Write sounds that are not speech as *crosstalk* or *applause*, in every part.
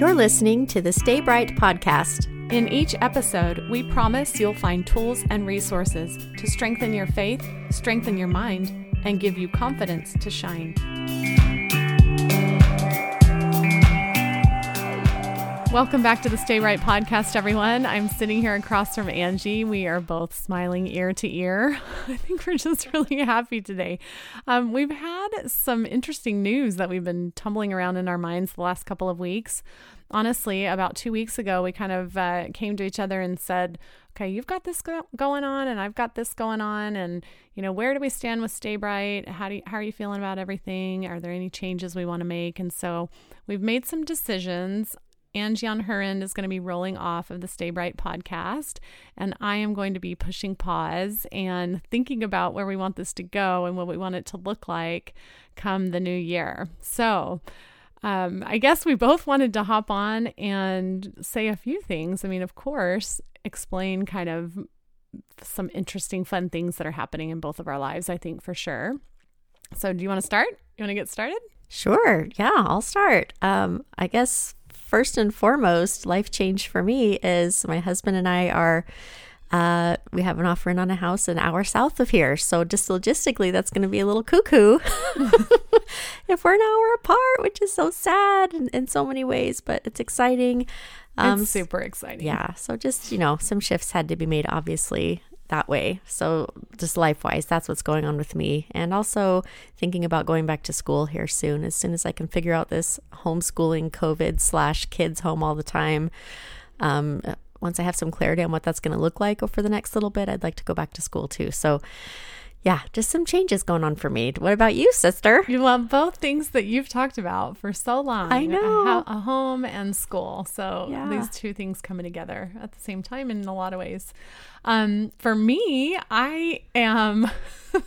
You're listening to the Stay Bright podcast. In each episode, we promise you'll find tools and resources to strengthen your faith, strengthen your mind, and give you confidence to shine. Welcome back to the Stay Bright podcast, everyone. I'm sitting here across from Angie. We are both smiling ear to ear. *laughs* I think we're just really happy today. Um, we've had some interesting news that we've been tumbling around in our minds the last couple of weeks. Honestly, about two weeks ago, we kind of uh, came to each other and said, okay, you've got this go- going on and I've got this going on. And, you know, where do we stand with Stay Bright? How, do you, how are you feeling about everything? Are there any changes we want to make? And so we've made some decisions Angie on her end is going to be rolling off of the Stay Bright podcast, and I am going to be pushing pause and thinking about where we want this to go and what we want it to look like come the new year. So, um, I guess we both wanted to hop on and say a few things. I mean, of course, explain kind of some interesting, fun things that are happening in both of our lives, I think for sure. So, do you want to start? You want to get started? Sure. Yeah, I'll start. Um, I guess first and foremost, life change for me is my husband and I are. Uh, we have an offering on a house an hour south of here. So, just logistically, that's going to be a little cuckoo *laughs* if we're an hour apart, which is so sad in, in so many ways, but it's exciting. Um, it's super exciting. Yeah. So, just, you know, some shifts had to be made, obviously, that way. So, just life wise, that's what's going on with me. And also thinking about going back to school here soon, as soon as I can figure out this homeschooling, COVID slash kids home all the time. Um, once I have some clarity on what that's going to look like for the next little bit, I'd like to go back to school too. So, yeah, just some changes going on for me. What about you, sister? You love both things that you've talked about for so long. I know. A, a home and school. So yeah. these two things coming together at the same time in a lot of ways. Um, for me, I am. *laughs*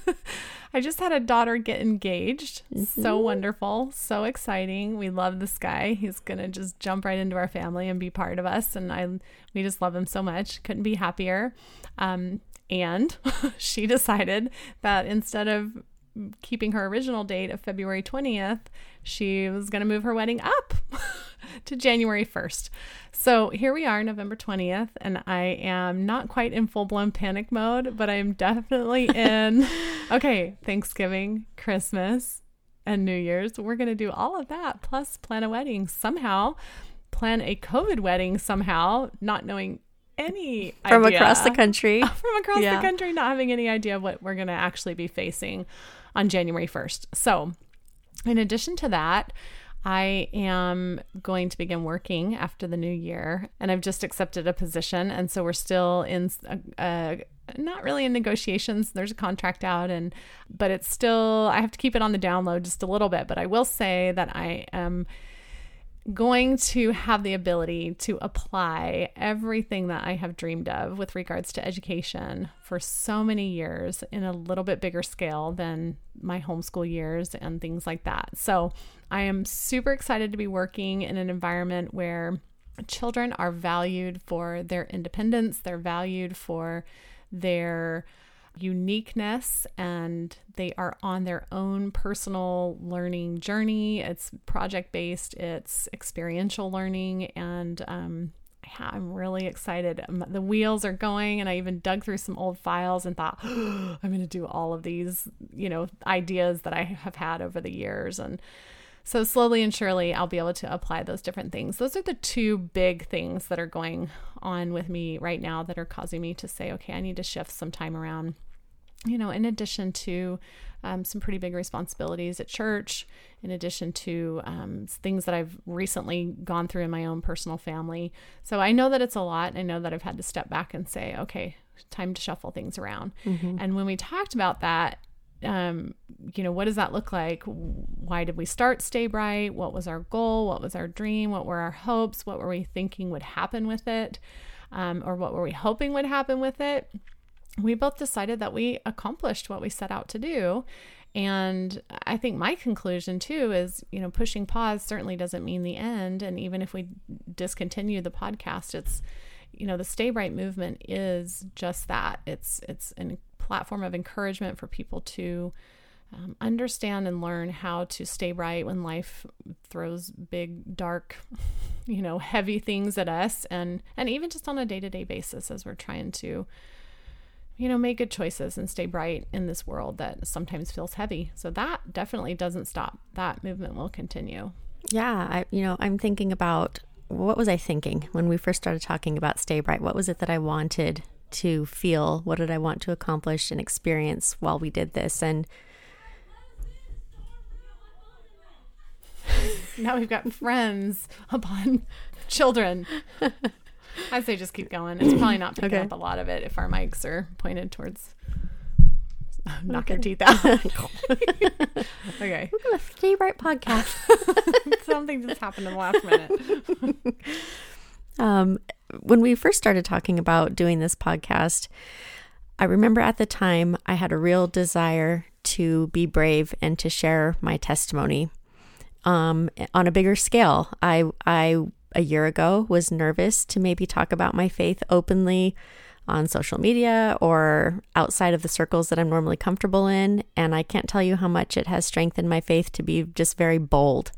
I just had a daughter get engaged. Mm-hmm. So wonderful, so exciting. We love this guy. He's gonna just jump right into our family and be part of us, and I we just love him so much. Couldn't be happier. Um, and *laughs* she decided that instead of keeping her original date of February 20th, she was going to move her wedding up *laughs* *laughs* to January 1st. So here we are, November 20th, and I am not quite in full blown panic mode, but I'm definitely *laughs* in okay, Thanksgiving, Christmas, and New Year's. We're going to do all of that plus plan a wedding somehow. Plan a COVID wedding somehow, not knowing any from idea, across the country. *laughs* From across yeah. the country, not having any idea what we're going to actually be facing on January 1st. So, in addition to that, I am going to begin working after the new year, and I've just accepted a position. And so we're still in, uh, not really in negotiations. There's a contract out, and but it's still I have to keep it on the download just a little bit. But I will say that I am going to have the ability to apply everything that I have dreamed of with regards to education for so many years in a little bit bigger scale than my homeschool years and things like that. So I am super excited to be working in an environment where children are valued for their independence, they're valued for their uniqueness and they are on their own personal learning journey. It's project based, it's experiential learning, and um, yeah, I'm really excited. Um, the wheels are going, and I even dug through some old files and thought, oh, *gasps* I'm going to do all of these, you know, ideas that I have had over the years. And so slowly and surely, I'll be able to apply those different things. Those are the two big things that are going on with me right now that are causing me to say, okay, I need to shift some time around. You know, in addition to um, some pretty big responsibilities at church, in addition to um, things that I've recently gone through in my own personal family. So I know that it's a lot. I know that I've had to step back and say, okay, time to shuffle things around. Mm-hmm. And when we talked about that, um, you know, what does that look like? Why did we start Stay Bright? What was our goal? What was our dream? What were our hopes? What were we thinking would happen with it? Um, or what were we hoping would happen with it? We both decided that we accomplished what we set out to do. And I think my conclusion too is, you know, pushing pause certainly doesn't mean the end. And even if we discontinue the podcast, it's, you know, the Stay Bright movement is just that. It's it's an platform of encouragement for people to um, understand and learn how to stay right when life throws big, dark, *laughs* you know, heavy things at us, and and even just on a day to day basis as we're trying to, you know, make good choices and stay bright in this world that sometimes feels heavy. So that definitely doesn't stop. That movement will continue. Yeah, I you know I'm thinking about what was I thinking when we first started talking about stay bright? What was it that I wanted to feel? What did I want to accomplish and experience while we did this? And *laughs* now we've got friends upon children. I say just keep going. It's probably not picking Okay. up a lot of it if our mics are pointed towards *laughs* knock your teeth out. *laughs* okay. stay bright podcast. Something just happened in the last minute. Um, when we first started talking about doing this podcast, I remember at the time I had a real desire to be brave and to share my testimony um, on a bigger scale. I, I, a year ago, was nervous to maybe talk about my faith openly on social media or outside of the circles that I'm normally comfortable in. And I can't tell you how much it has strengthened my faith to be just very bold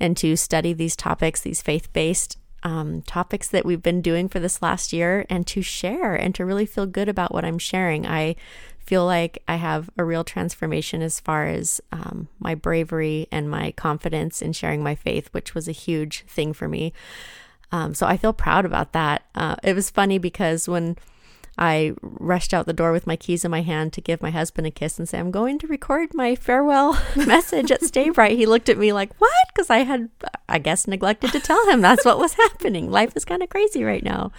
and to study these topics, these faith based um, topics that we've been doing for this last year, and to share and to really feel good about what I'm sharing. I feel like I have a real transformation as far as um, my bravery and my confidence in sharing my faith, which was a huge thing for me. Um, so I feel proud about that. Uh, it was funny because when I rushed out the door with my keys in my hand to give my husband a kiss and say, I'm going to record my farewell *laughs* message at Stay Bright. He looked at me like, What? Because I had, I guess, neglected to tell him that's what was *laughs* happening. Life is kind of crazy right now.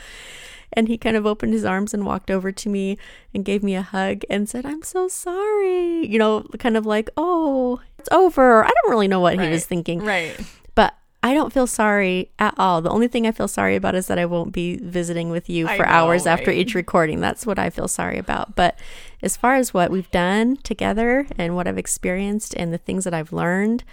And he kind of opened his arms and walked over to me and gave me a hug and said, I'm so sorry. You know, kind of like, Oh, it's over. I don't really know what he was thinking. Right. I don't feel sorry at all. The only thing I feel sorry about is that I won't be visiting with you for know, hours after each recording. That's what I feel sorry about. But as far as what we've done together and what I've experienced and the things that I've learned,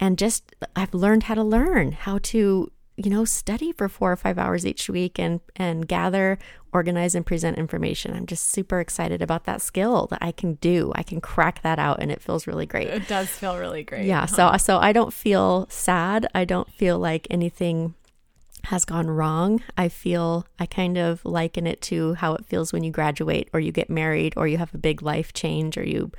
and just I've learned how to learn, how to, you know, study for four or five hours each week and and gather, organize and present information. I'm just super excited about that skill that I can do. I can crack that out and it feels really great. It does feel really great. Yeah, so so I don't feel sad. I don't feel like anything has gone wrong. I feel I kind of liken it to how it feels when you graduate or you get married or you have a big life change or you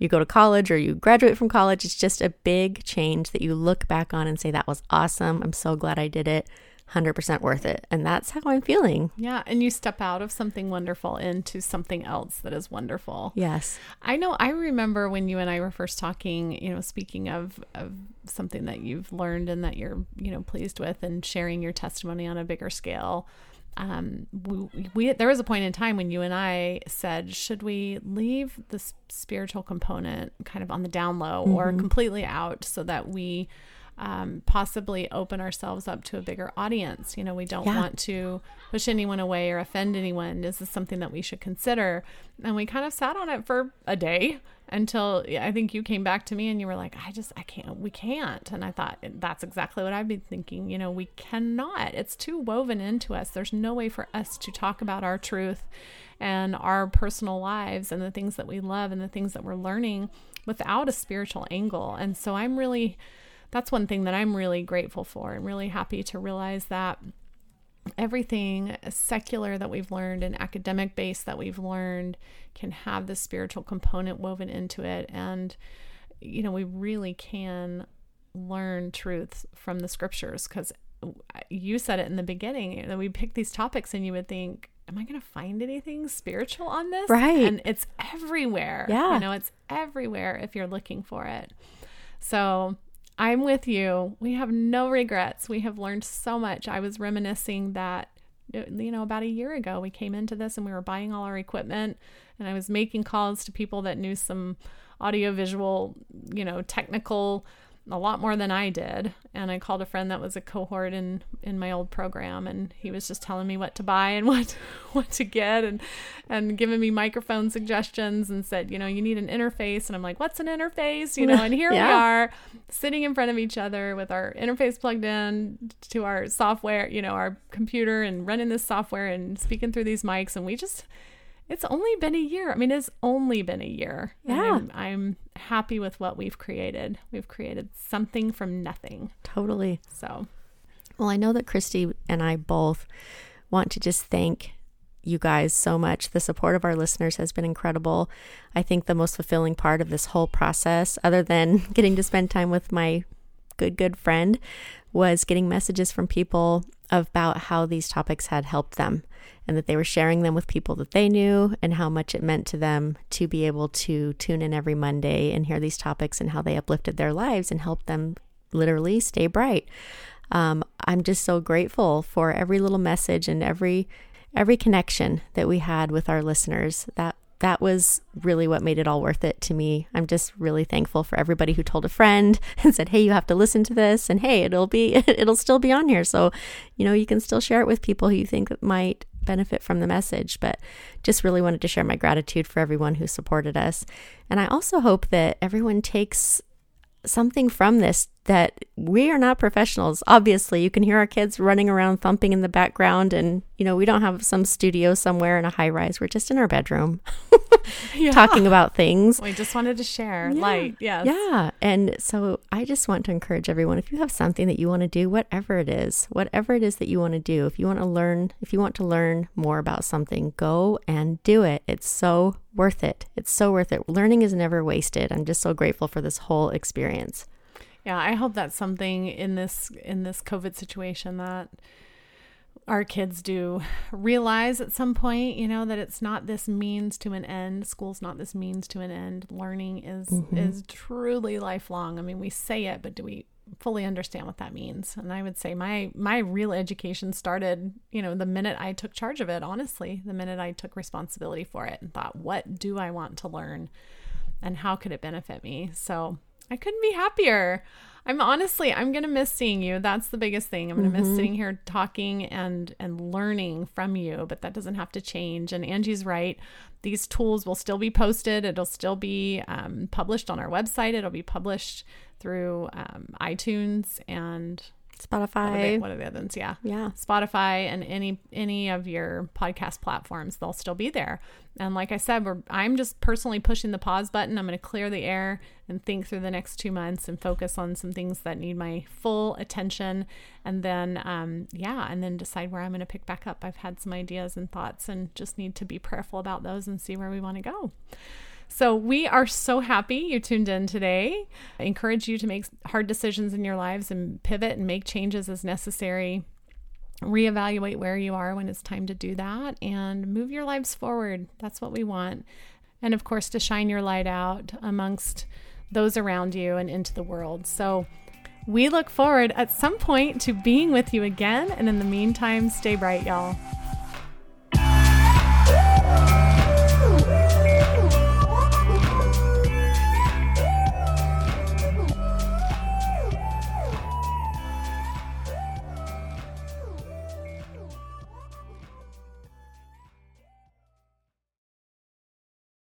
you go to college or you graduate from college. It's just a big change that you look back on and say that was awesome. I'm so glad I did it. 100% worth it. And that's how I'm feeling. Yeah. And you step out of something wonderful into something else that is wonderful. Yes. I know I remember when you and I were first talking, you know, speaking of, of something that you've learned and that you're, you know, pleased with and sharing your testimony on a bigger scale. Um, we, we there was a point in time when you and I said, should we leave the spiritual component kind of on the down low or completely out so that we um, possibly open ourselves up to a bigger audience. You know, we don't Yeah. want to push anyone away or offend anyone. This Is this something that we should consider? And we kind of sat on it for a day until I think you came back to me and you were like, I just, I can't, we can't. And I thought, that's exactly what I've been thinking. You know, we cannot. It's too woven into us. There's no way for us to talk about our truth and our personal lives and the things that we love and the things that we're learning without a spiritual angle. And so I'm really, that's one thing that I'm really grateful for and really happy to realize that everything secular that we've learned and academic based that we've learned can have the spiritual component woven into it and you know we really can learn truths from the scriptures because you said it in the beginning that we pick these topics and you would think am i going to find anything spiritual on this Right. and it's everywhere Yeah. you know it's everywhere if you're looking for it so I'm with you. We have no regrets. We have learned so much. I was reminiscing that, you know, about a year ago, we came into this and we were buying all our equipment, and I was making calls to people that knew some audiovisual, you know, technical a lot more than I did. And I called a friend that was a cohort in in my old program and he was just telling me what to buy and *laughs* what what to get and and giving me microphone suggestions and said, you know, you need an interface and I'm like, "What's an interface?" you know, and here we *laughs* are sitting in front of each other with our interface plugged in to our software, you know, our computer and running this software and speaking through these mics and we just it's only been a year. I mean, it's only been a year. Yeah. I'm, I'm happy with what we've created. We've created something from nothing. Totally. So, Well, I know that Christy and I both want to just thank you guys so much. The support of our listeners has been incredible. I think the most fulfilling part of this whole process, other than *laughs* getting to spend time with my good, good friend, was getting messages from people about how these topics had helped them and that they were sharing them with people that they knew and how much it meant to them to be able to tune in every Monday and hear these topics and how they uplifted their lives and helped them literally stay bright. Um, I'm just so grateful for every little message and every every connection that we had with our listeners. That that was really what made it all worth it to me. I'm just really thankful for everybody who told a friend *laughs* and said, "Hey, you have to listen to this," and hey, it'll be *laughs* it'll still be on here, so you know you can still share it with people who you think might benefit from the message. But just really wanted to share my gratitude for everyone who supported us, and I also hope that everyone takes something from this that we are not professionals. Obviously, you can hear our kids running around thumping in the background, and you know, we don't have some studio somewhere in a high rise. We're just in our bedroom *laughs* yeah. talking about things. We just wanted to share Yeah. light. Yes. Yeah. And so I just want to encourage everyone if you have something that you want to do, whatever it is, whatever it is that you want to do, if you want to learn, if you want to learn more about something, go and do it. It's so worth it. It's so worth it. Learning is never wasted. I'm just so grateful for this whole experience. Yeah, I hope that's something in this in this COVID situation that our kids do realize at some point, you know, that it's not this means to an end. School's not this means to an end. Learning is mm-hmm. is truly lifelong. I mean, we say it, but do we fully understand what that means? And I would say my my real education started, you know, the minute I took charge of it, honestly, the minute I took responsibility for it and thought, what do I want to learn and how could it benefit me? So, I couldn't be happier. I'm honestly, I'm gonna miss seeing you. That's the biggest thing. I'm gonna miss sitting here talking and and learning from you. But that doesn't have to change. And Angie's right. These tools will still be posted. It'll still be um, published on our website. It'll be published through um, iTunes and what are, they, Spotify. one of the other ones? Yeah, Yeah. Spotify and any any of your podcast platforms, they'll still be there. And like I said, we're I'm just personally pushing the pause button. I'm going to clear the air and think through the next two months and focus on some things that need my full attention. And then, um, yeah, and then decide where I'm going to pick back up. I've had some ideas and thoughts, and just need to be prayerful about those and see where we want to go. So we are so happy you tuned in today. I encourage you to make hard decisions in your lives and pivot and make changes as necessary. Reevaluate where you are when it's time to do that and move your lives forward. That's what we want. And of course, to shine your light out amongst those around you and into the world. So we look forward at some point to being with you again. And in the meantime, stay bright, y'all.